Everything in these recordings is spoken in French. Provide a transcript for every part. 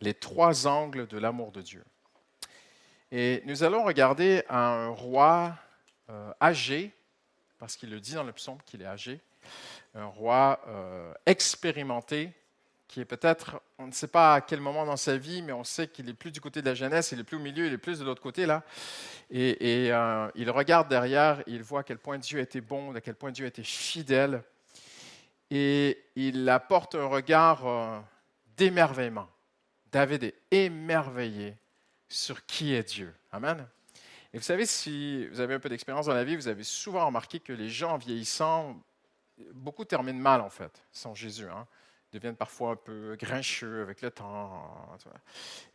les trois angles de l'amour de Dieu. Et nous allons regarder un roi euh, âgé, parce qu'il le dit dans le psaume qu'il est âgé, un roi euh, expérimenté, qui est peut-être, on ne sait pas à quel moment dans sa vie, mais on sait qu'il est plus du côté de la jeunesse, il est plus au milieu, il est plus de l'autre côté là. Et, euh, il regarde derrière, il voit à quel point Dieu était bon, à quel point Dieu était fidèle. Et il apporte un regard d'émerveillement. David est émerveillé sur qui est Dieu. Amen. Et vous savez, si vous avez un peu d'expérience dans la vie, vous avez souvent remarqué que les gens vieillissant, beaucoup terminent mal en fait, sans Jésus. Hein deviennent parfois un peu grincheux avec le temps.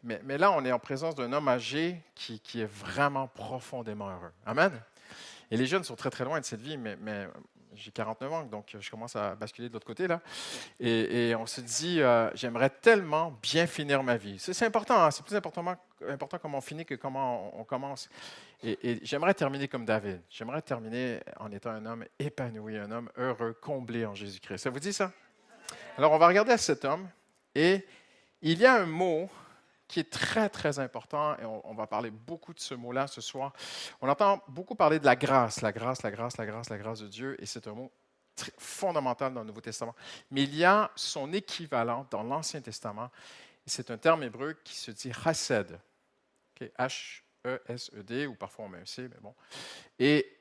Mais, là, on est en présence d'un homme âgé qui, est vraiment profondément heureux. Amen. Et les jeunes sont très très loin de cette vie, mais j'ai 49 ans, donc je commence à basculer de l'autre côté là. Et, on se dit, euh, j'aimerais tellement bien finir ma vie. C'est important, hein. c'est plus important, important comment on finit que comment on, commence. Et, et j'aimerais terminer comme David. J'aimerais terminer en étant un homme épanoui, un homme heureux, comblé en Jésus-Christ. Ça vous dit ça? Alors, on va regarder à cet homme et il y a un mot qui est très, très important et on, va parler beaucoup de ce mot-là ce soir. On entend beaucoup parler de la grâce, la grâce, la grâce, la grâce, la grâce de Dieu et c'est un mot fondamental dans le Nouveau Testament. Mais il y a son équivalent dans l'Ancien Testament et c'est un terme hébreu qui se dit chesed. H-E-S-E-D, ou parfois on met un C, mais bon. Et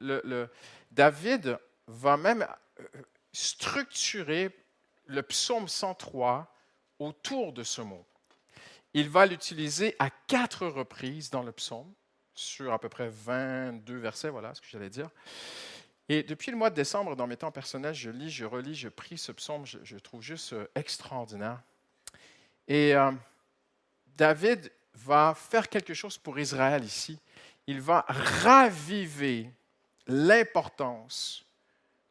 David va même euh, structurer le psaume 103 autour de ce mot. Il va l'utiliser à quatre reprises dans le psaume, sur à peu près 22 versets, voilà ce que j'allais dire. Et depuis le mois de décembre, dans mes temps personnels, je lis, je relis, je prie ce psaume, je, trouve juste euh, extraordinaire. Et euh, David va faire quelque chose pour Israël ici. Il va raviver l'importance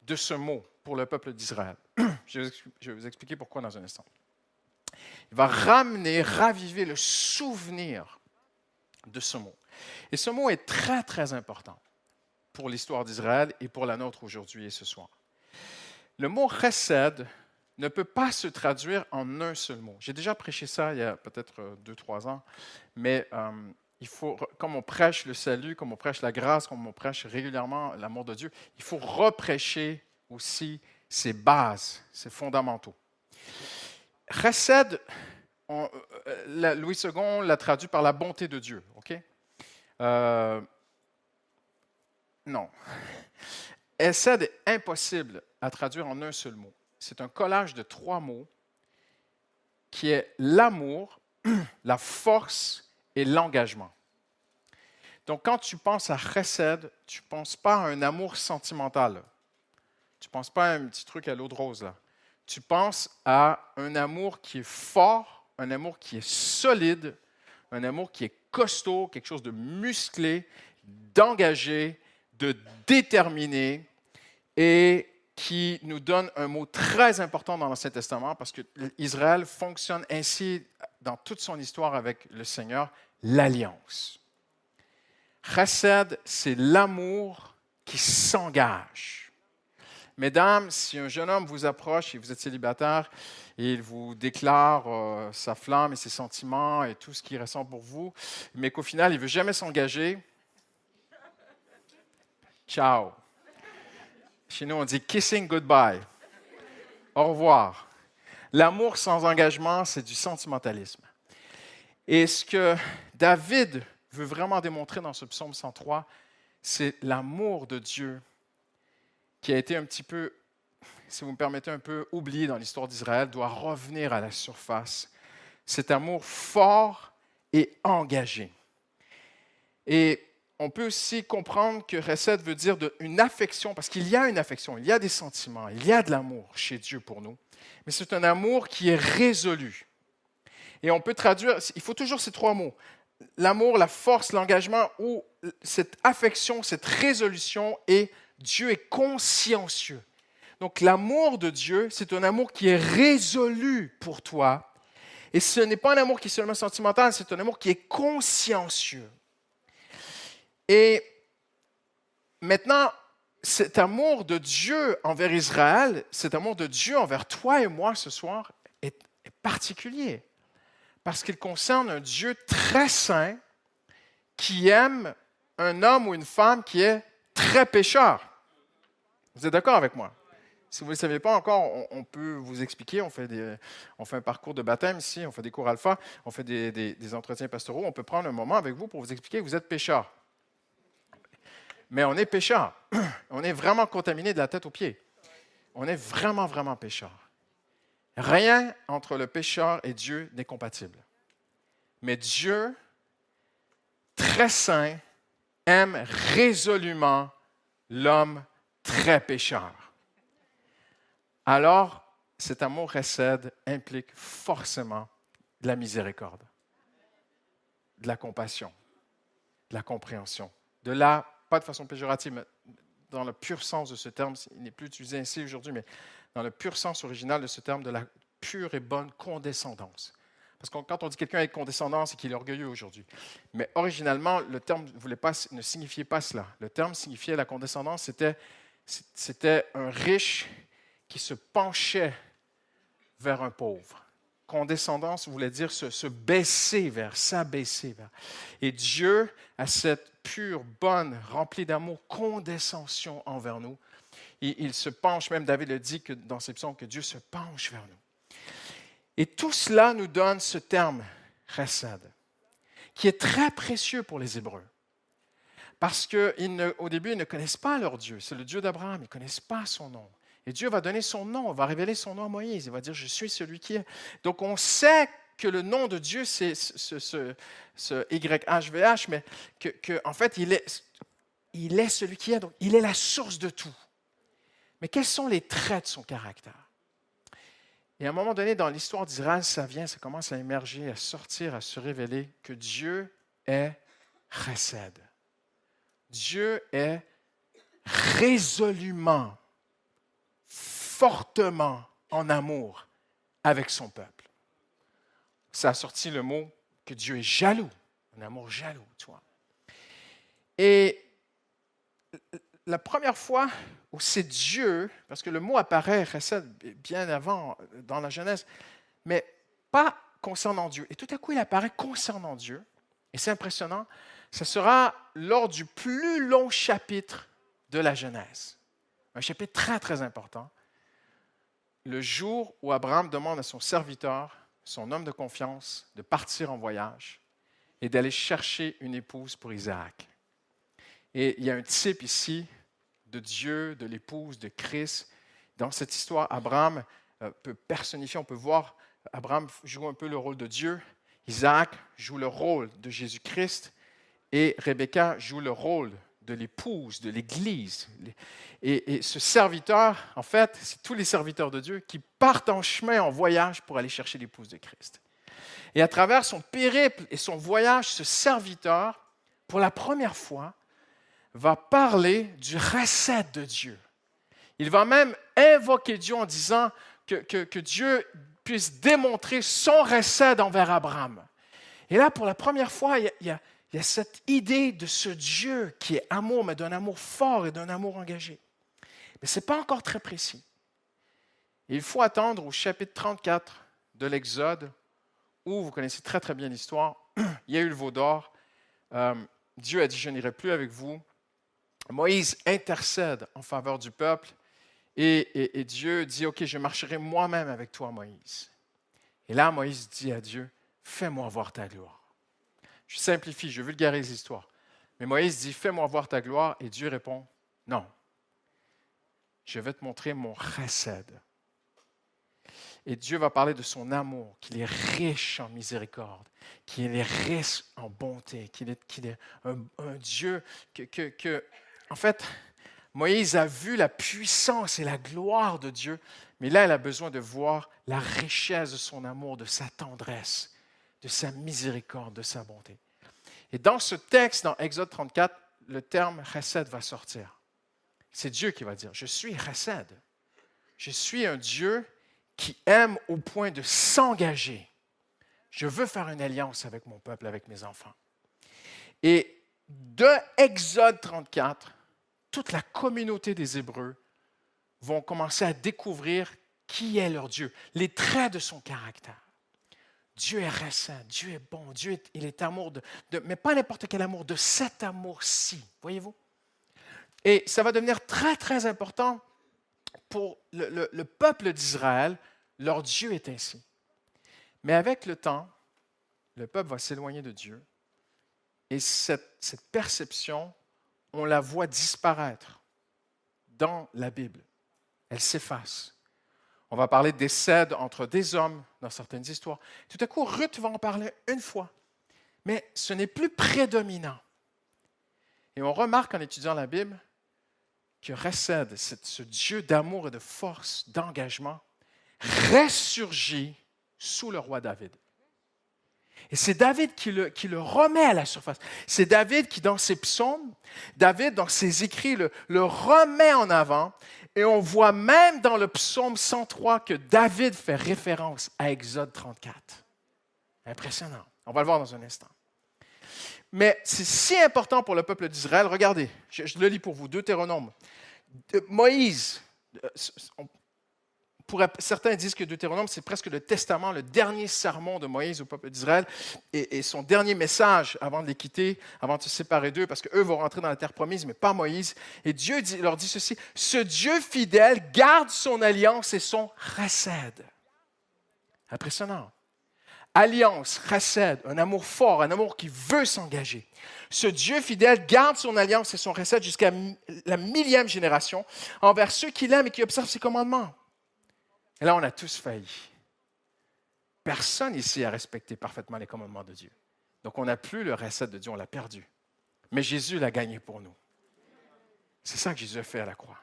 de ce mot pour le peuple d'Israël. Je vais vous expliquer pourquoi dans un instant. Il va ramener, raviver le souvenir de ce mot. Et ce mot est très, très important pour l'histoire d'Israël et pour la nôtre aujourd'hui et ce soir. Le mot chesed ne peut pas se traduire en un seul mot. J'ai déjà prêché ça il y a peut-être euh, deux, trois ans, mais euh, il faut, comme on prêche le salut, comme on prêche la grâce, comme on prêche régulièrement l'amour de Dieu, il faut reprêcher aussi ses bases, ses fondamentaux. Chesed, euh, Louis II l'a traduit par la bonté de Dieu. OK? Euh, non. Chesed est impossible à traduire en un seul mot. C'est un collage de trois mots qui est l'amour, la force et l'engagement. Donc, quand tu penses à chesed, tu ne penses pas à un amour sentimental. Tu ne penses pas à un petit truc à l'eau de rose. Tu penses à un amour qui est fort, un amour qui est solide, un amour qui est costaud, quelque chose de musclé, d'engagé, de déterminé et qui nous donne un mot très important dans l'Ancien Testament parce que Israël fonctionne ainsi dans toute son histoire avec le Seigneur, l'alliance. Chesed, c'est l'amour qui s'engage. Mesdames, si un jeune homme vous approche et vous êtes célibataire et il vous déclare euh, sa flamme et ses sentiments et tout ce qui ressent pour vous, mais qu'au final, il ne veut jamais s'engager, ciao. Chez nous, on dit kissing goodbye. Au revoir. L'amour sans engagement, c'est du sentimentalisme. Et ce que David veut vraiment démontrer dans ce psaume 103, c'est l'amour de Dieu qui a été un petit peu, si vous me permettez, un peu oublié dans l'histoire d'Israël, doit revenir à la surface. Cet amour fort et engagé. Et on peut aussi comprendre que recette veut dire une affection, parce qu'il y a une affection, il y a des sentiments, il y a de l'amour chez Dieu pour nous, mais c'est un amour qui est résolu. Et on peut traduire, il faut toujours ces trois mots, l'amour, la force, l'engagement, ou cette affection, cette résolution est Dieu est consciencieux. Donc l'amour de Dieu, c'est un amour qui est résolu pour toi. Et ce n'est pas un amour qui est seulement sentimental, c'est un amour qui est consciencieux. Et maintenant, cet amour de Dieu envers Israël, cet amour de Dieu envers toi et moi ce soir est, particulier. parce qu'il concerne un Dieu très saint qui aime un homme ou une femme qui est très pécheur. Vous êtes d'accord avec moi? Si vous ne le savez pas encore, on, peut vous expliquer. On fait, des, on fait un parcours de baptême ici, on fait des cours alpha, on fait des, des, entretiens pastoraux. On peut prendre un moment avec vous pour vous expliquer que vous êtes pécheur. Mais on est pécheur. On est vraiment contaminé de la tête aux pieds. On est vraiment, vraiment pécheur. Rien entre le pécheur et Dieu n'est compatible. Mais Dieu, très saint, aime résolument l'homme très pécheur. Alors, cet amour récède implique forcément de la miséricorde, de la compassion, de la compréhension. De là, pas de façon péjorative, mais dans le pur sens de ce terme, il n'est plus utilisé ainsi aujourd'hui, mais dans le pur sens original de ce terme, de la pure et bonne condescendance. Parce que quand on dit quelqu'un avec condescendance, c'est qu'il est orgueilleux aujourd'hui. Mais originalement, le terme ne signifiait pas cela. Le terme signifiait la condescendance, c'était, un riche qui se penchait vers un pauvre. Condescendance voulait dire se, baisser vers, s'abaisser vers. Et Dieu a cette pure, bonne, remplie d'amour, condescension envers nous, il, se penche, même David le dit dans ses psaumes, que Dieu se penche vers nous. Et tout cela nous donne ce terme, chesed, qui est très précieux pour les Hébreux. Parce qu'au début, ils ne connaissent pas leur Dieu. C'est le Dieu d'Abraham, ils ne connaissent pas son nom. Et Dieu va donner son nom, va révéler son nom à Moïse. Il va dire, je suis celui qui est. Donc on sait que le nom de Dieu, c'est ce, YHVH, mais que, en fait, il est celui qui est. Donc il est la source de tout. Mais quels sont les traits de son caractère? Et à un moment donné, dans l'histoire d'Israël, ça vient, ça commence à émerger, à sortir, à se révéler que Dieu est chesed. Dieu est résolument, fortement en amour avec son peuple. Ça a sorti le mot que Dieu est jaloux, un amour jaloux, toi. Et la première fois où c'est Dieu, parce que le mot apparaît bien avant dans la Genèse, mais pas concernant Dieu. Et tout à coup, il apparaît concernant Dieu. Et c'est impressionnant. Ce sera lors du plus long chapitre de la Genèse. Un chapitre très, très important. Le jour où Abraham demande à son serviteur, son homme de confiance, de partir en voyage et d'aller chercher une épouse pour Isaac. Et il y a un type ici de Dieu, de l'épouse, de Christ. Dans cette histoire, Abraham euh, peut personnifier, on peut voir, Abraham joue un peu le rôle de Dieu, Isaac joue le rôle de Jésus-Christ et Rebecca joue le rôle de l'épouse, de l'Église. Et, et, ce serviteur, en fait, c'est tous les serviteurs de Dieu qui partent en chemin, en voyage pour aller chercher l'épouse de Christ. Et à travers son périple et son voyage, ce serviteur, pour la première fois, va parler du recette de Dieu. Il va même invoquer Dieu en disant que, Dieu puisse démontrer son recette envers Abraham. Et là, pour la première fois, il y, a, cette idée de ce Dieu qui est amour, mais d'un amour fort et d'un amour engagé. Mais ce n'est pas encore très précis. Il faut attendre au chapitre 34 de l'Exode, où vous connaissez très très bien l'histoire. Il y a eu le veau d'or. Euh, Dieu a dit, je n'irai plus avec vous. Moïse intercède en faveur du peuple et, Dieu dit, OK, je marcherai moi-même avec toi, Moïse. Et là, Moïse dit à Dieu, fais-moi voir ta gloire. Je simplifie, je vulgarise l'histoire. Mais Moïse dit, fais-moi voir ta gloire. Et Dieu répond, non, je vais te montrer mon chesed. Et Dieu va parler de son amour, qu'il est riche en miséricorde, qu'il est riche en bonté, qu'il est, un, Dieu que en fait, Moïse a vu la puissance et la gloire de Dieu, mais là, il a besoin de voir la richesse de son amour, de sa tendresse, de sa miséricorde, de sa bonté. Et dans ce texte, dans Exode 34, le terme chesed va sortir. C'est Dieu qui va dire, je suis chesed. Je suis un Dieu qui aime au point de s'engager. Je veux faire une alliance avec mon peuple, avec mes enfants. Et de Exode 34 toute la communauté des Hébreux vont commencer à découvrir qui est leur Dieu, les traits de son caractère. Dieu est récent, Dieu est bon, Dieu est, il est amour de, mais pas n'importe quel amour, de cet amour-ci, voyez-vous? Et ça va devenir très, très important pour le, peuple d'Israël. Leur Dieu est ainsi. Mais avec le temps, le peuple va s'éloigner de Dieu. Et cette, cette perception, on la voit disparaître dans la Bible. Elle s'efface. On va parler des cèdes entre des hommes dans certaines histoires. Tout à coup, Ruth va en parler une fois, mais ce n'est plus prédominant. Et on remarque en étudiant la Bible que Resed, ce Dieu d'amour et de force, d'engagement, ressurgit sous le roi David. Et c'est David qui le, remet à la surface. C'est David qui, dans ses psaumes, David, dans ses écrits, le, remet en avant. Et on voit même dans le psaume 103 que David fait référence à Exode 34. Impressionnant. On va le voir dans un instant. Mais c'est si important pour le peuple d'Israël. Regardez, je, je, le lis pour vous, Deutéronome. Moïse, euh, certains disent que Deutéronome, c'est presque le testament, le dernier sermon de Moïse au peuple d'Israël et, son dernier message avant de les quitter, avant de se séparer d'eux, parce qu'eux vont rentrer dans la terre promise, mais pas Moïse. Et Dieu leur dit ceci, ce Dieu fidèle garde son alliance et son recède. Impressionnant. Alliance, recède, un amour fort, un amour qui veut s'engager. Ce Dieu fidèle garde son alliance et son recède jusqu'à la millième génération envers ceux qui l'aiment et qui observent ses commandements. Et là, on a tous failli. Personne ici a respecté parfaitement les commandements de Dieu. Donc, on n'a plus le recette de Dieu, on l'a perdu. Mais Jésus l'a gagné pour nous. C'est ça que Jésus a fait à la croix.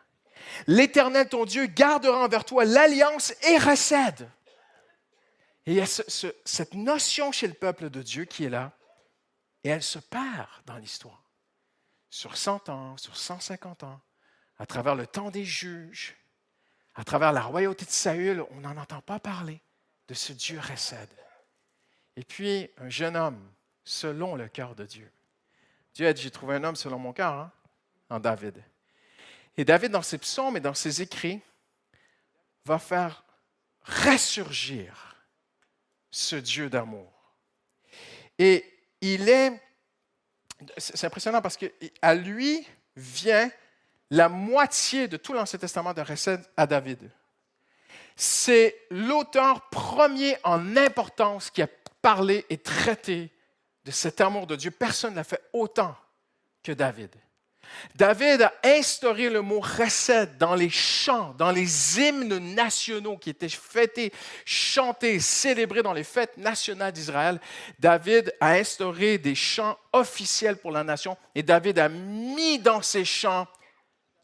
L'Éternel, ton Dieu, gardera envers toi l'alliance et recède. Et il y a cette notion chez le peuple de Dieu qui est là, et elle se perd dans l'histoire. Sur 100 ans, sur 150 ans, à travers le temps des juges, à travers la royauté de Saül, on n'en entend pas parler de ce Dieu récède. Et puis, un jeune homme, selon le cœur de Dieu. Dieu a dit, j'ai trouvé un homme selon mon cœur, hein, en David. Et David, dans ses psaumes et dans ses écrits, va faire ressurgir ce Dieu d'amour. Et il est, c'est impressionnant parce qu'à lui vient la moitié de tout l'Ancien Testament de recette à David. C'est l'auteur premier en importance qui a parlé et traité de cet amour de Dieu. Personne ne l'a fait autant que David. David a instauré le mot recette dans les chants, dans les hymnes nationaux qui étaient fêtés, chantés, célébrés dans les fêtes nationales d'Israël. David a instauré des chants officiels pour la nation et David a mis dans ces chants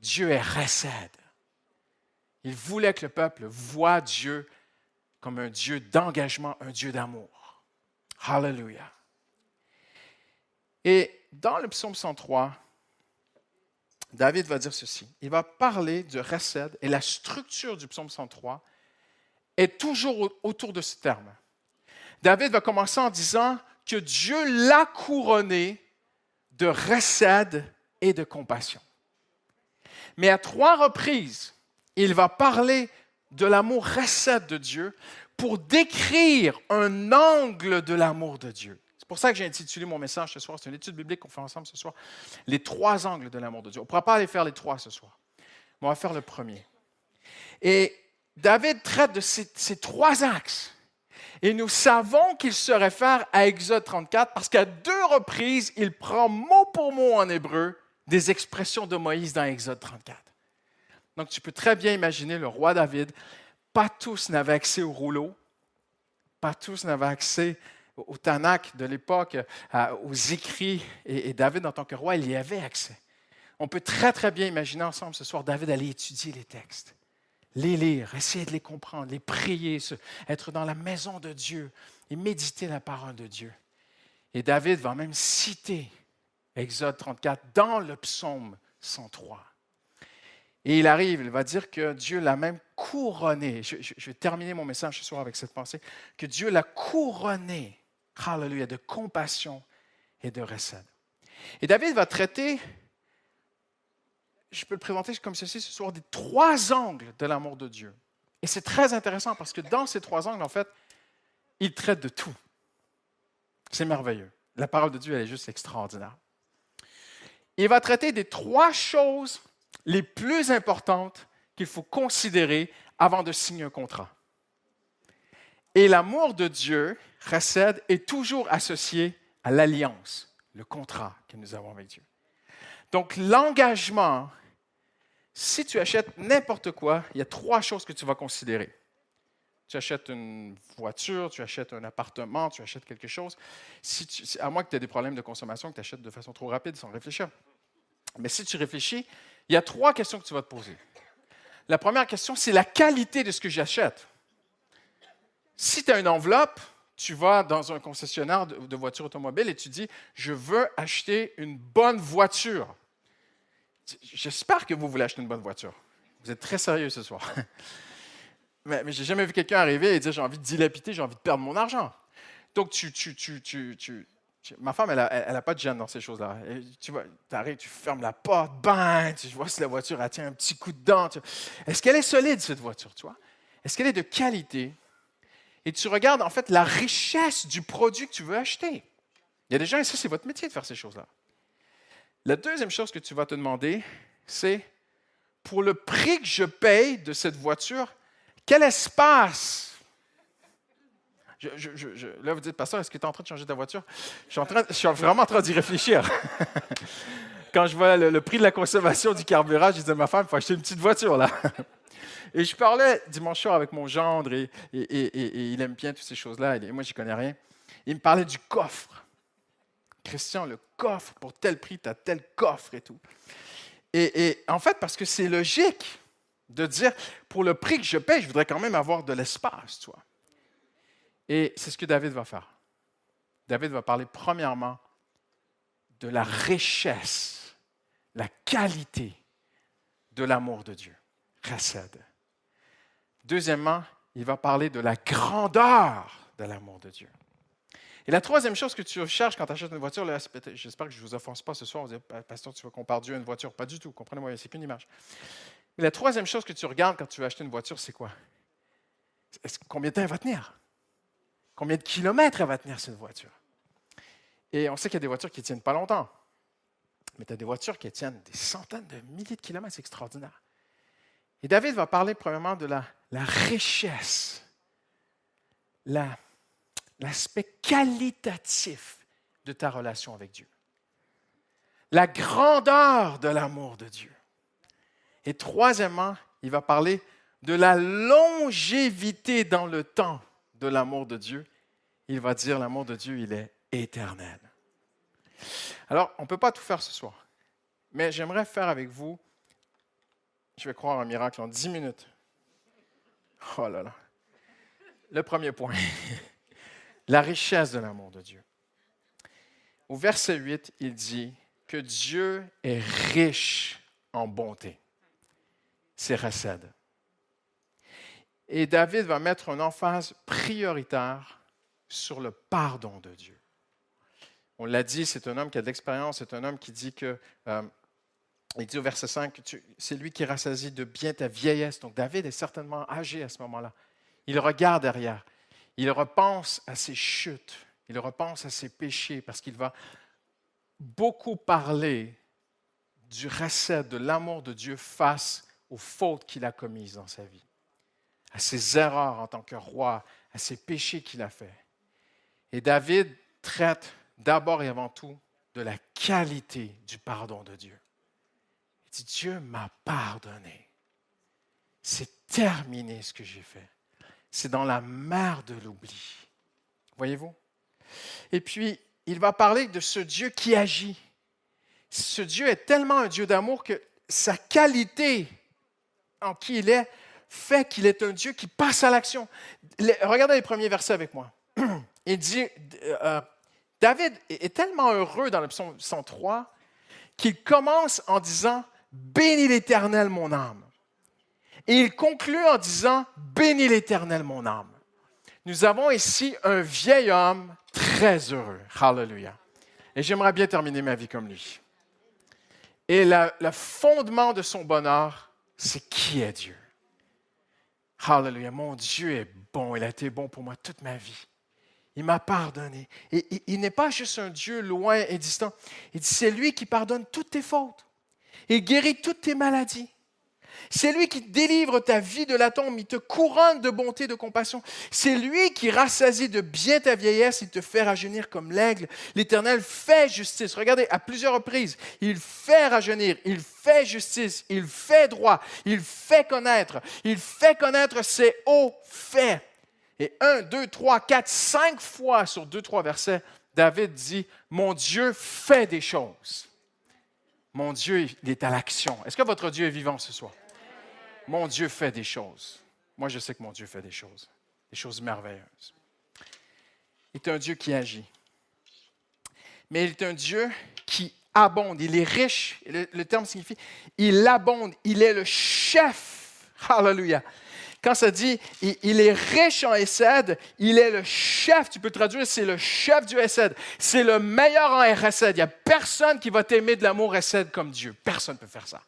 Dieu est recède. Il voulait que le peuple voie Dieu comme un Dieu d'engagement, un Dieu d'amour. Hallelujah. Et dans le psaume 103, David va dire ceci. Il va parler du recède et la structure du psaume 103 est toujours autour de ce terme. David va commencer en disant que Dieu l'a couronné de recède et de compassion. Mais à trois reprises, il va parler de l'amour recette de Dieu pour décrire un angle de l'amour de Dieu. C'est pour ça que j'ai intitulé mon message ce soir. C'est une étude biblique qu'on fait ensemble ce soir. Les trois angles de l'amour de Dieu. On ne pourra pas aller faire les trois ce soir. Mais on va faire le premier. Et David traite de ces, ces trois axes. Et nous savons qu'il se réfère à Exode 34 parce qu'à deux reprises, il prend mot pour mot en hébreu des expressions de Moïse dans Exode 34. Donc tu peux très bien imaginer le roi David. Pas tous n'avaient accès au rouleau, pas tous n'avaient accès au Tanakh de l'époque, aux écrits, et, David, en tant que roi, il y avait accès. On peut très, très bien imaginer ensemble ce soir David aller étudier les textes, les lire, essayer de les comprendre, les prier, être dans la maison de Dieu et méditer la parole de Dieu. Et David va même citer Exode 34, dans le psaume 103. Et il arrive, il va dire que Dieu l'a même couronné. Je, vais terminer mon message ce soir avec cette pensée, que Dieu l'a couronné, hallelujah, de compassion et de recède. Et David va traiter, je peux le présenter comme ceci ce soir, des trois angles de l'amour de Dieu. Et c'est très intéressant parce que dans ces trois angles, en fait, il traite de tout. C'est merveilleux. La parole de Dieu, elle est juste extraordinaire. Il va traiter des trois choses les plus importantes qu'il faut considérer avant de signer un contrat. Et l'amour de Dieu, Chesed, est toujours associé à l'alliance, le contrat que nous avons avec Dieu. Donc l'engagement, si tu achètes n'importe quoi, il y a trois choses que tu vas considérer. Tu achètes une voiture, tu achètes un appartement, tu achètes quelque chose. Si à moins que tu aies des problèmes de consommation, que tu achètes de façon trop rapide sans réfléchir. Mais si tu réfléchis, il y a trois questions que tu vas te poser. La première question, c'est la qualité de ce que j'achète. Si tu as une enveloppe, tu vas dans un concessionnaire de, voitures automobiles et tu dis, je veux acheter une bonne voiture. J'espère que vous voulez acheter une bonne voiture. Vous êtes très sérieux ce soir. Mais, mais j'ai jamais vu quelqu'un arriver et dire j'ai envie de dilapider, j'ai envie de perdre mon argent. Donc, tu ma femme, elle n'a a pas de gêne dans ces choses-là. Tu vois, arrives, tu fermes la porte, bang, tu vois si la voiture tient un petit coup de dent. Est-ce qu'elle est solide, cette voiture, tu vois? Est-ce qu'elle est de qualité? Et tu regardes, en fait, la richesse du produit que tu veux acheter. Il y a des gens, et ça, c'est votre métier de faire ces choses-là. La deuxième chose que tu vas te demander, c'est pour le prix que je paye de cette voiture, quel espace là, vous dites, pasteur, est-ce que tu es en train de changer ta voiture? Je suis, en train, je suis vraiment en train d'y réfléchir. Quand je vois le, prix de la consommation du carburant, je dis à ma femme, il faut acheter une petite voiture, là. Et je parlais dimanche soir avec mon gendre, et, et, il aime bien toutes ces choses-là, et moi, je n'y connais rien. Il me parlait du coffre. Christian, le coffre, pour tel prix, tu as tel coffre et tout. Et, en fait, parce que c'est logique de dire, pour le prix que je paye, je voudrais quand même avoir de l'espace, tu vois. Et c'est ce que David va faire. David va parler premièrement de la richesse, la qualité de l'amour de Dieu. Chesed. Deuxièmement, il va parler de la grandeur de l'amour de Dieu. Et la troisième chose que tu cherches quand tu achètes une voiture, j'espère que je ne vous offense pas ce soir, vous dites, Pasteur, tu veux qu'on parle Dieu à une voiture? Pas du tout, comprenez-moi, c'est qu'une image. Mais la troisième chose que tu regardes quand tu veux acheter une voiture, c'est quoi? Combien de temps elle va tenir? Combien de kilomètres elle va tenir cette voiture? Et on sait qu'il y a des voitures qui ne tiennent pas longtemps. Mais tu as des voitures qui tiennent des centaines de milliers de kilomètres, c'est extraordinaire. Et David va parler premièrement de la, richesse, l'aspect qualitatif de ta relation avec Dieu, la grandeur de l'amour de Dieu. Et troisièmement, il va parler de la longévité dans le temps de l'amour de Dieu, il va dire l'amour de Dieu, il est éternel. Alors, on ne peut pas tout faire ce soir, mais j'aimerais faire avec vous, je vais croire un miracle en dix minutes. Oh là là. Le premier point, la richesse de l'amour de Dieu. Au verset 8, il dit que Dieu est riche en bonté. C'est recède. Et David va mettre une emphase prioritaire sur le pardon de Dieu. On l'a dit, c'est un homme qui a de l'expérience, c'est un homme qui dit que, euh, il dit au verset 5, c'est lui qui rassasie de bien ta vieillesse. Donc David est certainement âgé à ce moment-là. Il regarde derrière, il repense à ses chutes, il repense à ses péchés, parce qu'il va beaucoup parler du recette, de l'amour de Dieu face aux fautes qu'il a commises dans sa vie à ses erreurs en tant que roi, à ses péchés qu'il a faits. Et David traite d'abord et avant tout de la qualité du pardon de Dieu. Il dit, Dieu m'a pardonné. C'est terminé ce que j'ai fait. C'est dans la mer de l'oubli. Voyez-vous? Et puis, il va parler de ce Dieu qui agit. Ce Dieu est tellement un Dieu d'amour que sa qualité en qui il est fait qu'il est un Dieu qui passe à l'action. Regardez les premiers versets avec moi. Il dit, euh, David est tellement heureux dans le psaume 103 qu'il commence en disant, Bénis l'Éternel mon âme. Et il conclut en disant, Bénis l'Éternel mon âme. Nous avons ici un vieil homme très heureux. Hallelujah. Et j'aimerais bien terminer ma vie comme lui. Et le fondement de son bonheur, c'est qui est Dieu? Hallelujah. Mon Dieu est bon. Il a été bon pour moi toute ma vie. Il m'a pardonné. Et, il n'est pas juste un Dieu loin et distant. Il dit, c'est lui qui pardonne toutes tes fautes. Il guérit toutes tes maladies. C'est lui qui délivre ta vie de la tombe, il te couronne de bonté, de compassion. C'est lui qui rassasie de bien ta vieillesse, il te fait rajeunir comme l'aigle. L'Éternel fait justice. Regardez, à plusieurs reprises, il fait rajeunir, il fait justice, il fait droit, il fait connaître, il fait connaître ses hauts faits. Et un, deux, trois, quatre, cinq fois sur deux, trois versets, David dit, mon Dieu fait des choses. Mon Dieu, il est à l'action. Est-ce que votre Dieu est vivant ce soir? Mon Dieu fait des choses. Moi, je sais que mon Dieu fait des choses, des choses merveilleuses. Il est un Dieu qui agit. Mais il est un Dieu qui abonde. Il est riche. Le, terme signifie il abonde. Il est le chef. Hallelujah. Quand ça dit il, est riche en Essed, il est le chef. Tu peux traduire, c'est le chef du Essed. C'est le meilleur en Essed. Il n'y a personne qui va t'aimer de l'amour Essed comme Dieu. Personne ne peut faire ça.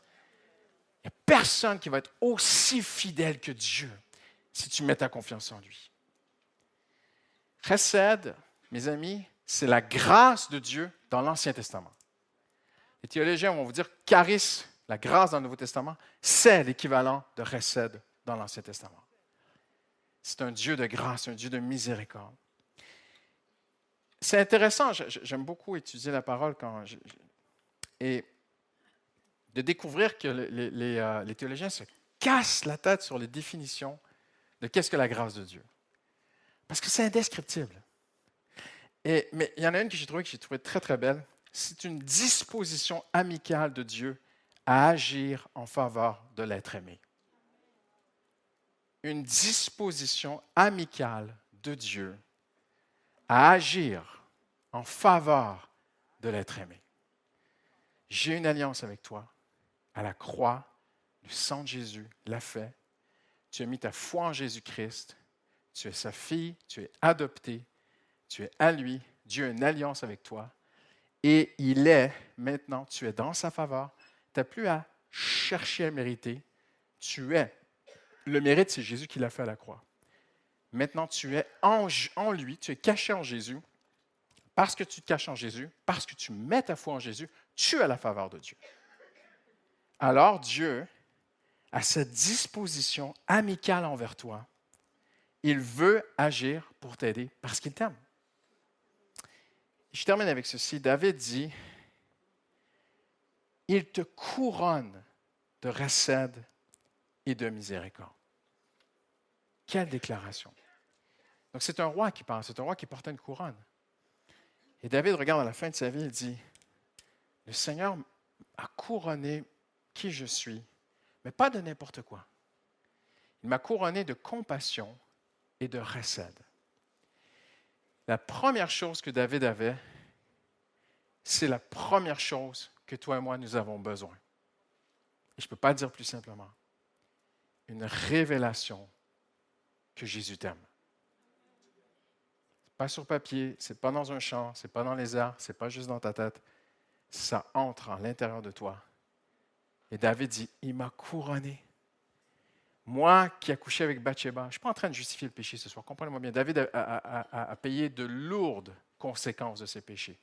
Il n'y a personne qui va être aussi fidèle que Dieu si tu mets ta confiance en lui. Chesed, mes amis, c'est la grâce de Dieu dans l'Ancien Testament. Les théologiens vont vous dire charisme, la grâce dans le Nouveau Testament, c'est l'équivalent de Chesed dans l'Ancien Testament. C'est un Dieu de grâce, un Dieu de miséricorde. C'est intéressant, j'aime beaucoup étudier la parole et de découvrir que euh, les, théologiens se cassent la tête sur les définitions de qu'est-ce que la grâce de Dieu. Parce que c'est indescriptible. Et, mais il y en a une que j'ai que j'ai trouvée très très belle. C'est une disposition amicale de Dieu à agir en faveur de l'être aimé. Une disposition amicale de Dieu à agir en faveur de l'être aimé. J'ai une alliance avec toi à la croix, le sang de Jésus l'a fait. Tu as mis ta foi en Jésus-Christ. Tu es sa fille, tu es adopté, tu es à lui. Dieu a une alliance avec toi. Et il est, maintenant, tu es dans sa faveur. Tu n'as plus à chercher à mériter. Tu es. Le mérite, c'est Jésus qui l'a fait à la croix. Maintenant, tu es en, lui, tu es caché en Jésus. Parce que tu te caches en Jésus, parce que tu mets ta foi en Jésus, tu as la faveur de Dieu alors Dieu a cette disposition amicale envers toi. Il veut agir pour t'aider parce qu'il t'aime. Je termine avec ceci. David dit, il te couronne de recède et de miséricorde. Quelle déclaration. Donc c'est un roi qui parle, c'est un roi qui porte une couronne. Et David regarde à la fin de sa vie, il dit, le Seigneur a couronné qui je suis, mais pas de n'importe quoi. Il m'a couronné de compassion et de recède. La première chose que David avait, c'est la première chose que toi et moi, nous avons besoin. Et je ne peux pas dire plus simplement. Une révélation que Jésus t'aime. Pas sur papier, c'est pas dans un champ, c'est pas dans les airs, c'est pas juste dans ta tête. Ça entre à l'intérieur de toi et David dit, il m'a couronné. Moi qui ai couché avec Bathsheba, je ne suis pas en train de justifier le péché ce soir, comprenez-moi bien. David a, payé de lourdes conséquences de ses péchés.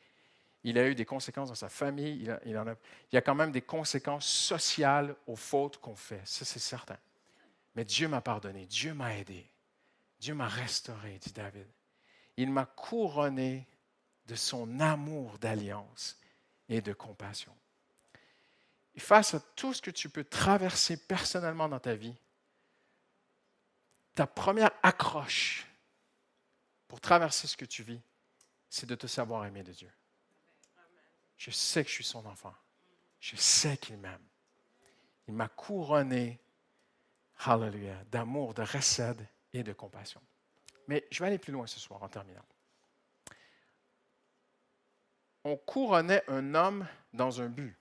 Il a eu des conséquences dans sa famille, en il y a quand même des conséquences sociales aux fautes qu'on fait, ça c'est certain. Mais Dieu m'a pardonné, Dieu m'a aidé, Dieu m'a restauré, dit David. Il m'a couronné de son amour d'alliance et de compassion face à tout ce que tu peux traverser personnellement dans ta vie, ta première accroche pour traverser ce que tu vis, c'est de te savoir aimer de Dieu. Je sais que je suis son enfant. Je sais qu'il m'aime. Il m'a couronné, hallelujah, d'amour, de recède et de compassion. Mais je vais aller plus loin ce soir en terminant. On couronnait un homme dans un but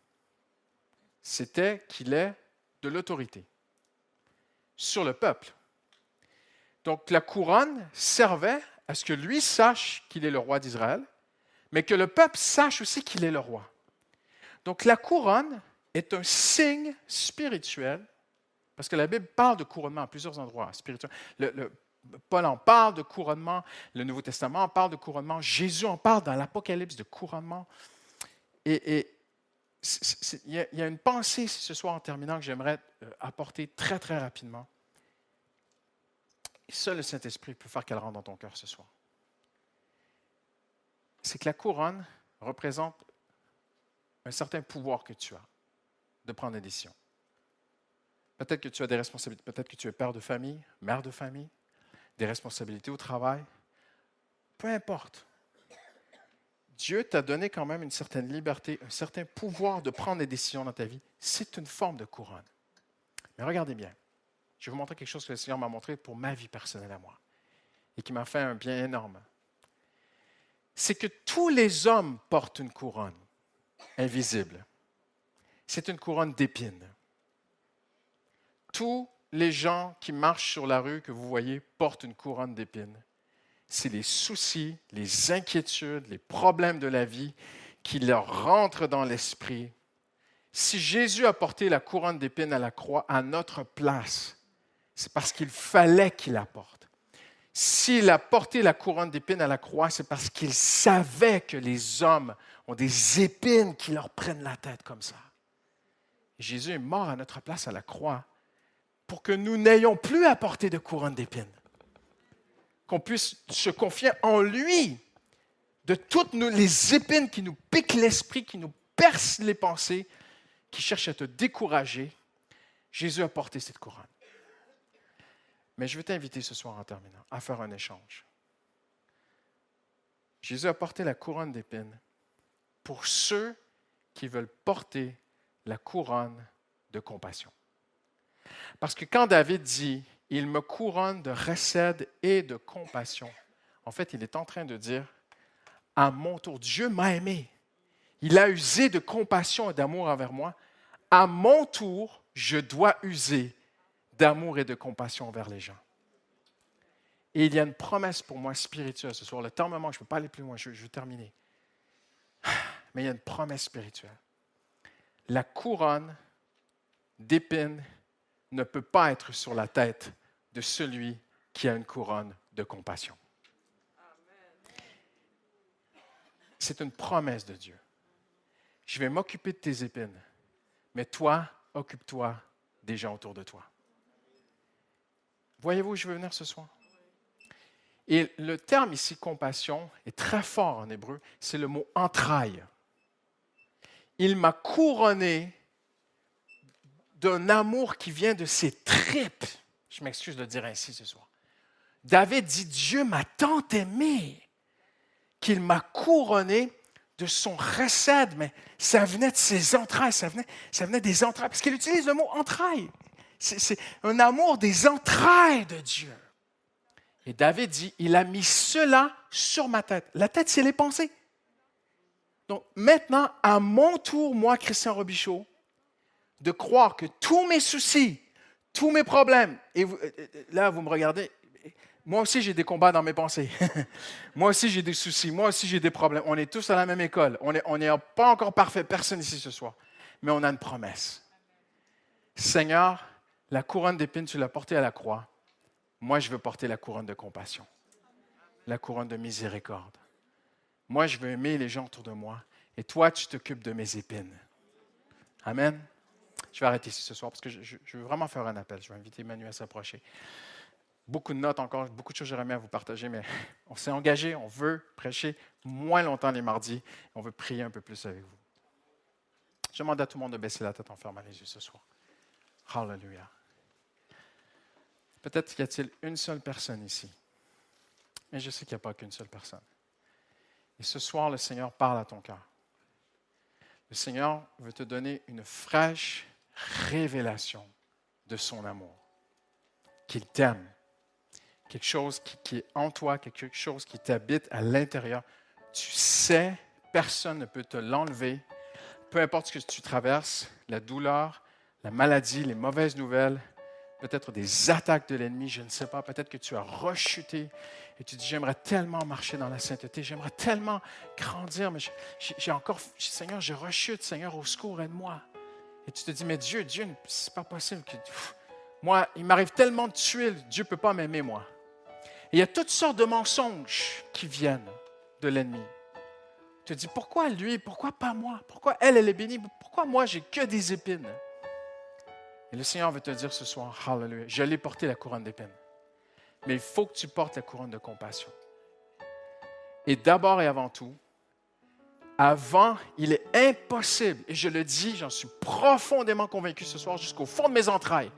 c'était qu'il ait de l'autorité sur le peuple. Donc la couronne servait à ce que lui sache qu'il est le roi d'Israël, mais que le peuple sache aussi qu'il est le roi. Donc la couronne est un signe spirituel, parce que la Bible parle de couronnement à plusieurs endroits spirituels. Paul en parle de couronnement, le Nouveau Testament en parle de couronnement, Jésus en parle dans l'Apocalypse de couronnement. Et, il y, a une pensée ce soir en terminant que j'aimerais euh, apporter très très rapidement. seul le Saint-Esprit peut faire qu'elle rentre dans ton cœur ce soir. C'est que la couronne représente un certain pouvoir que tu as de prendre des décisions. Peut-être que tu as des responsabilités, peut-être que tu es père de famille, mère de famille, des responsabilités au travail. Peu importe. Dieu t'a donné quand même une certaine liberté, un certain pouvoir de prendre des décisions dans ta vie. C'est une forme de couronne. Mais regardez bien. Je vais vous montrer quelque chose que le Seigneur m'a montré pour ma vie personnelle à moi et qui m'a fait un bien énorme. C'est que tous les hommes portent une couronne invisible. C'est une couronne d'épines tous les gens qui marchent sur la rue que vous voyez portent une couronne d'épines. C'est les soucis, les inquiétudes, les problèmes de la vie qui leur rentrent dans l'esprit. Si Jésus a porté la couronne d'épines à la croix à notre place, c'est parce qu'il fallait qu'il la porte. S'il a porté la couronne d'épines à la croix, c'est parce qu'il savait que les hommes ont des épines qui leur prennent la tête comme ça. Jésus est mort à notre place à la croix pour que nous n'ayons plus à porter de couronne d'épines. Qu'on puisse se confier en lui de toutes les épines qui nous piquent l'esprit, qui nous percent les pensées, qui cherchent à te décourager. Jésus a porté cette couronne. Mais je veux t'inviter ce soir en terminant à faire un échange. Jésus a porté la couronne d'épines pour ceux qui veulent porter la couronne de compassion. Parce que quand David dit, il me couronne de recède et de compassion, en fait, il est en train de dire, à mon tour, Dieu m'a aimé. Il a usé de compassion et d'amour envers moi. À mon tour, je dois user d'amour et de compassion envers les gens. Et il y a une promesse pour moi spirituelle ce soir. Le temps me manque, je ne peux pas aller plus loin, je, je vais terminer. Mais il y a une promesse spirituelle. La couronne d'épines ne peut pas être sur la tête de celui qui a une couronne de compassion. C'est une promesse de Dieu. Je vais m'occuper de tes épines, mais toi, occupe-toi des gens autour de toi. Voyez-vous où je veux venir ce soir? Et le terme ici, compassion, est très fort en hébreu. C'est le mot entraille. Il m'a couronné d'un amour qui vient de ses tripes. Je m'excuse de dire ainsi ce soir. David dit, Dieu m'a tant aimé qu'il m'a couronné de son recède, mais ça venait de ses entrailles, ça ça venait des entrailles, parce qu'il utilise le mot entrailles. C'est un amour des entrailles de Dieu. Et David dit, il a mis cela sur ma tête. La tête, c'est les pensées. Donc maintenant, à mon tour, moi, Christian Robichaud, de croire que tous mes soucis, tous mes problèmes, et euh, euh, là, vous me regardez, moi aussi j'ai des combats dans mes pensées. moi aussi j'ai des soucis, moi aussi j'ai des problèmes. On est tous à la même école. On n'est pas encore parfait, personne ici ce soir. Mais on a une promesse. Seigneur, la couronne d'épines, tu l'as portée à la croix. Moi, je veux porter la couronne de compassion, la couronne de miséricorde. Moi, je veux aimer les gens autour de moi. Et toi, tu t'occupes de mes épines. Amen. Je vais arrêter ici ce soir parce que je, veux vraiment faire un appel. Je vais inviter Emmanuel à s'approcher. Beaucoup de notes encore, beaucoup de choses j'aimerais à vous partager, mais on s'est engagé, on veut prêcher moins longtemps les mardis, on veut prier un peu plus avec vous. Je demande à tout le monde de baisser la tête en fermant les yeux ce soir. Hallelujah. Peut-être y a-t-il une seule personne ici, mais je sais qu'il n'y a pas qu'une seule personne. Et ce soir, le Seigneur parle à ton cœur. Le Seigneur veut te donner une fraîche révélation de son amour, qu'il t'aime, quelque chose qui, est en toi, quelque chose qui t'habite à l'intérieur. Tu sais, personne ne peut te l'enlever, peu importe ce que tu traverses, la douleur, la maladie, les mauvaises nouvelles, peut-être des attaques de l'ennemi, je ne sais pas, peut-être que tu as rechuté et tu dis, j'aimerais tellement marcher dans la sainteté, j'aimerais tellement grandir, mais j'ai encore, Seigneur, je rechute, Seigneur, au secours, aide-moi. Et tu te dis, mais Dieu, Dieu, c'est pas possible. Que, moi, il m'arrive tellement de tuer, Dieu ne peut pas m'aimer, moi. Et il y a toutes sortes de mensonges qui viennent de l'ennemi. Tu te dis, pourquoi lui, pourquoi pas moi? Pourquoi elle, elle est bénie? Pourquoi moi, j'ai que des épines? Et le Seigneur veut te dire ce soir, Hallelujah, je l'ai porté la couronne d'épines. Mais il faut que tu portes la couronne de compassion. Et d'abord et avant tout, avant, il est impossible, et je le dis, j'en suis profondément convaincu ce soir jusqu'au fond de mes entrailles,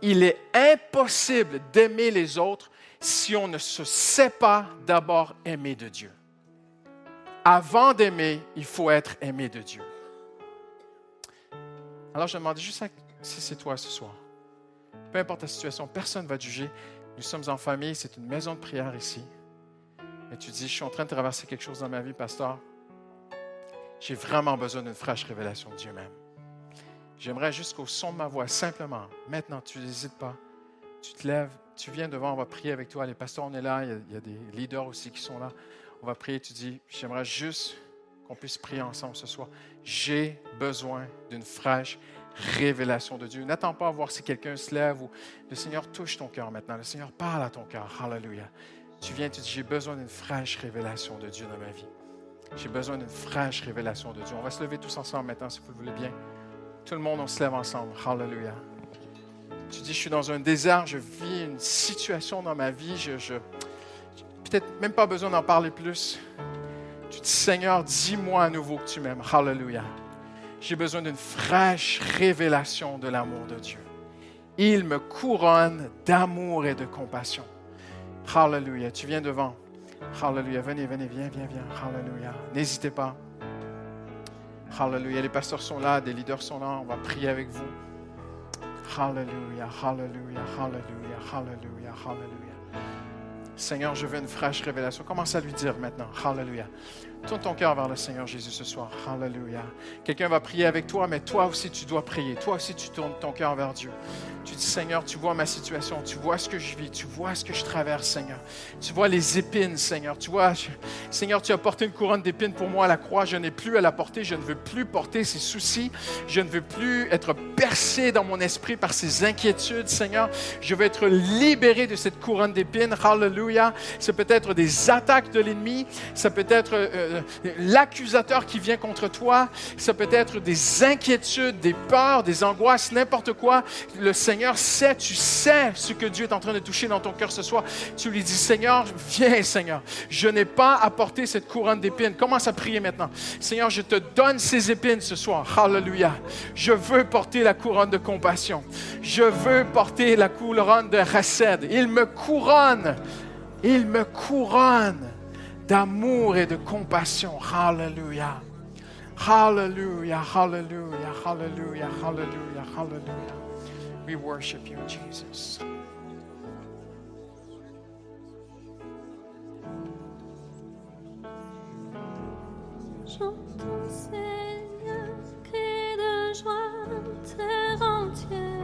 il est impossible d'aimer les autres si on ne se sait pas d'abord aimer de Dieu. Avant d'aimer, il faut être aimé de Dieu. Alors je demande juste si c'est toi ce soir. Peu importe la situation, personne ne va juger. Nous sommes en famille, c'est une maison de prière ici. Et tu dis, je suis en train de traverser quelque chose dans ma vie, pasteur. J'ai vraiment besoin d'une fraîche révélation de Dieu même. J'aimerais jusqu'au son de ma voix, simplement, maintenant, tu n'hésites pas, tu te lèves, tu viens devant, on va prier avec toi. Les pasteurs, on est là, il y, a, des leaders aussi qui sont là. On va prier, tu dis, j'aimerais juste qu'on puisse prier ensemble ce soir. J'ai besoin d'une fraîche révélation de Dieu. N'attends pas à voir si quelqu'un se lève ou le Seigneur touche ton cœur maintenant. Le Seigneur parle à ton cœur. Hallelujah. Tu viens, tu dis, j'ai besoin d'une fraîche révélation de Dieu dans ma vie. J'ai besoin d'une fraîche révélation de Dieu. On va se lever tous ensemble maintenant, si vous le voulez bien. Tout le monde, on se lève ensemble. Hallelujah. Tu dis, je suis dans un désert, je vis une situation dans ma vie, je, je peut-être même pas besoin d'en parler plus. Tu dis, Seigneur, dis-moi à nouveau que tu m'aimes. Hallelujah. J'ai besoin d'une fraîche révélation de l'amour de Dieu. Il me couronne d'amour et de compassion. Hallelujah. Tu viens devant. Hallelujah. Venez, venez, viens, viens, viens. Hallelujah. N'hésitez pas. Hallelujah. Les pasteurs sont là, des leaders sont là. On va prier avec vous. Hallelujah, hallelujah, hallelujah, hallelujah, hallelujah. Seigneur, je veux une fraîche révélation. Commence à lui dire maintenant. Hallelujah. Tourne ton cœur vers le Seigneur Jésus ce soir. Hallelujah. Quelqu'un va prier avec toi, mais toi aussi tu dois prier. Toi aussi tu tournes ton cœur vers Dieu. Tu dis, Seigneur, tu vois ma situation, tu vois ce que je vis, tu vois ce que je traverse, Seigneur. Tu vois les épines, Seigneur. Tu vois, Seigneur, tu as porté une couronne d'épines pour moi à la croix. Je n'ai plus à la porter. Je ne veux plus porter ces soucis. Je ne veux plus être percé dans mon esprit par ces inquiétudes, Seigneur. Je veux être libéré de cette couronne d'épines. Hallelujah. C'est peut-être des attaques de l'ennemi. Ça peut être euh, l'accusateur qui vient contre toi. Ça peut être des inquiétudes, des peurs, des angoisses, n'importe quoi. Le Seigneur sait, tu sais ce que Dieu est en train de toucher dans ton cœur ce soir. Tu lui dis, Seigneur, viens, Seigneur. Je n'ai pas apporté cette couronne d'épines. Commence à prier maintenant. Seigneur, je te donne ces épines ce soir. Hallelujah. Je veux porter la couronne de compassion. Je veux porter la couronne de chesed. Il me couronne. Il me couronne d'amour et de compassion. Hallelujah. Hallelujah, hallelujah, hallelujah, hallelujah, hallelujah. We worship you, Jesus. J'entends Seigneur cri de joie, terre entière.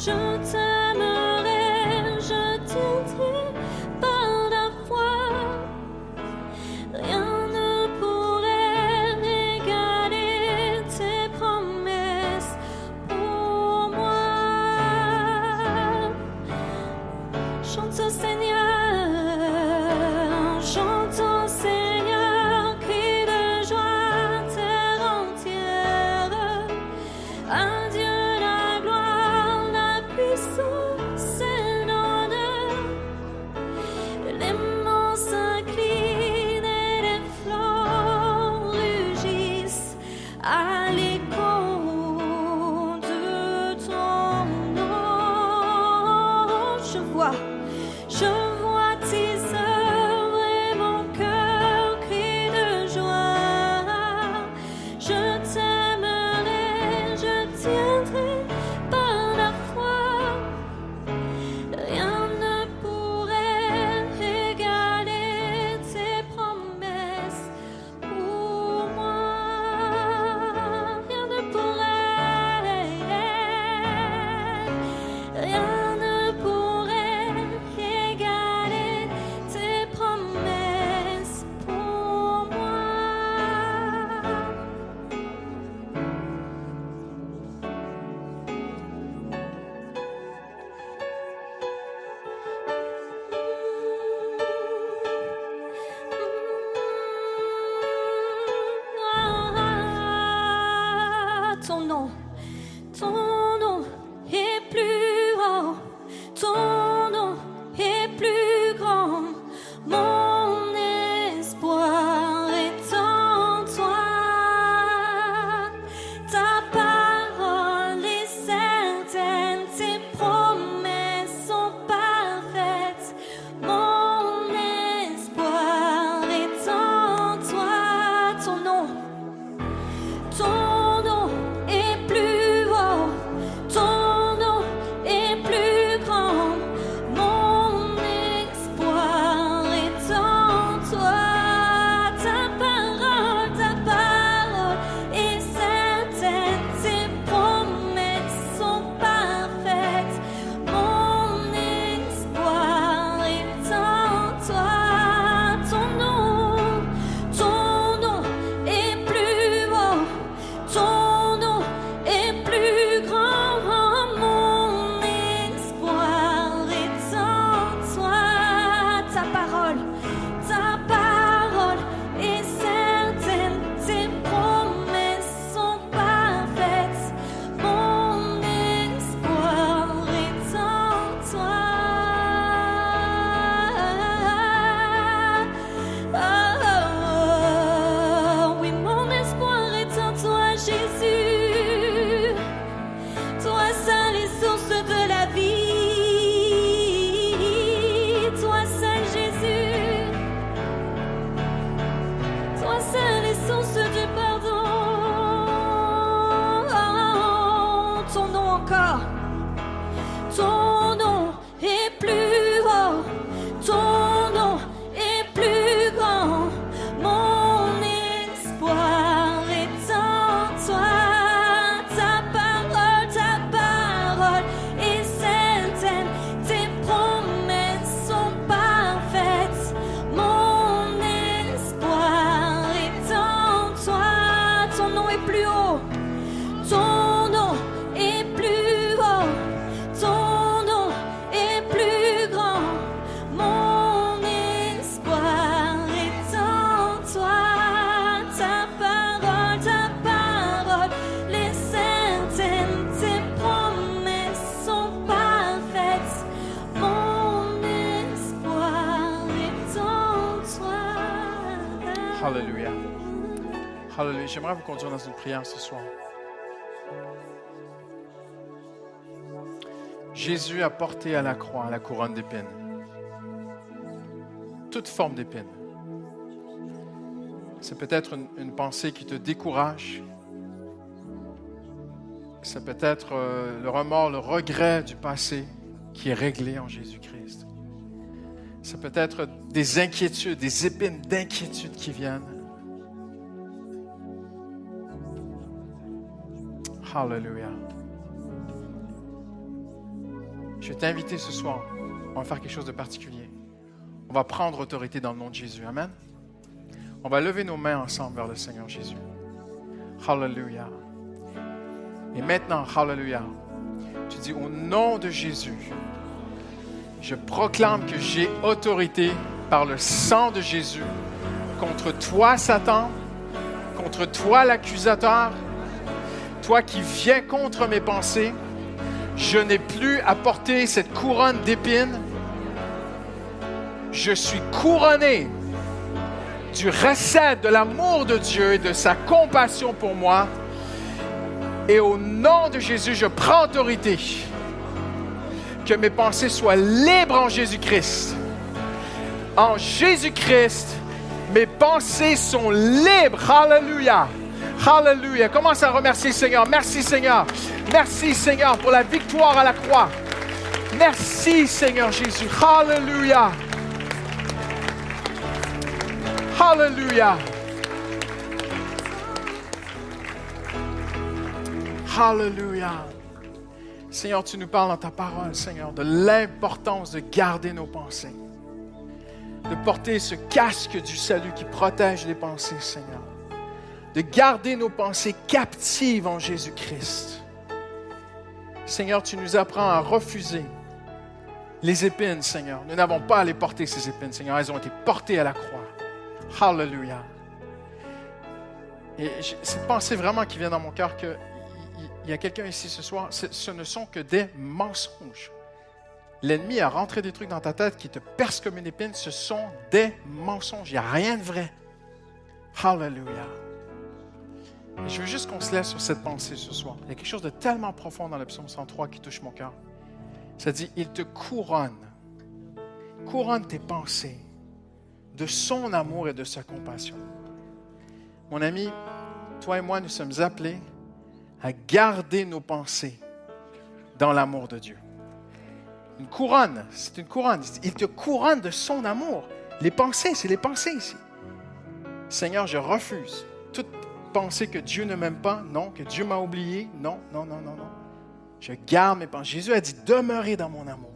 Je t'aimerai, conduire dans une prière ce soir. Jésus a porté à la croix la couronne d'épines. Toute forme d'épines. C'est peut-être une, une pensée qui te décourage. C'est peut-être euh, le remords, le regret du passé qui est réglé en Jésus-Christ. C'est peut-être des inquiétudes, des épines d'inquiétude qui viennent. Hallelujah. Je vais t'inviter ce soir. On va faire quelque chose de particulier. On va prendre autorité dans le nom de Jésus. Amen. On va lever nos mains ensemble vers le Seigneur Jésus. Hallelujah. Et maintenant, Hallelujah. Tu dis au nom de Jésus, je proclame que j'ai autorité par le sang de Jésus contre toi, Satan, contre toi, l'accusateur, qui viens contre mes pensées. Je n'ai plus à porter cette couronne d'épines. Je suis couronné du recette de l'amour de Dieu et de sa compassion pour moi. Et au nom de Jésus, je prends autorité. Que mes pensées soient libres en Jésus-Christ. En Jésus-Christ, mes pensées sont libres. Alléluia. Alléluia. Commence à remercier Seigneur. Merci Seigneur. Merci Seigneur pour la victoire à la croix. Merci Seigneur Jésus. Alléluia. Alléluia. Alléluia. Seigneur, tu nous parles dans ta parole, Seigneur, de l'importance de garder nos pensées, de porter ce casque du salut qui protège les pensées, Seigneur, de garder nos pensées captives en Jésus-Christ. Seigneur, tu nous apprends à refuser les épines, Seigneur. Nous n'avons pas à les porter, ces épines, Seigneur. Elles ont été portées à la croix. Hallelujah. Et cette pensée vraiment qui vient dans mon cœur que il y a quelqu'un ici ce soir, ce ne sont que des mensonges. L'ennemi a rentré des trucs dans ta tête qui te percent comme une épine. Ce sont des mensonges. Il n'y a rien de vrai. Hallelujah. Je veux juste qu'on se laisse sur cette pensée ce soir. Il y a quelque chose de tellement profond dans le psaume 103 qui touche mon cœur. Ça dit, il te couronne, couronne tes pensées de son amour et de sa compassion. Mon ami, toi et moi, nous sommes appelés à garder nos pensées dans l'amour de Dieu. Une couronne, c'est une couronne. Il te couronne de son amour. Les pensées, c'est les pensées ici. Seigneur, je refuse pensée que Dieu ne m'aime pas, non, que Dieu m'a oublié, non, non, non, non, non. Je garde mes pensées. Jésus a dit, demeurez dans mon amour.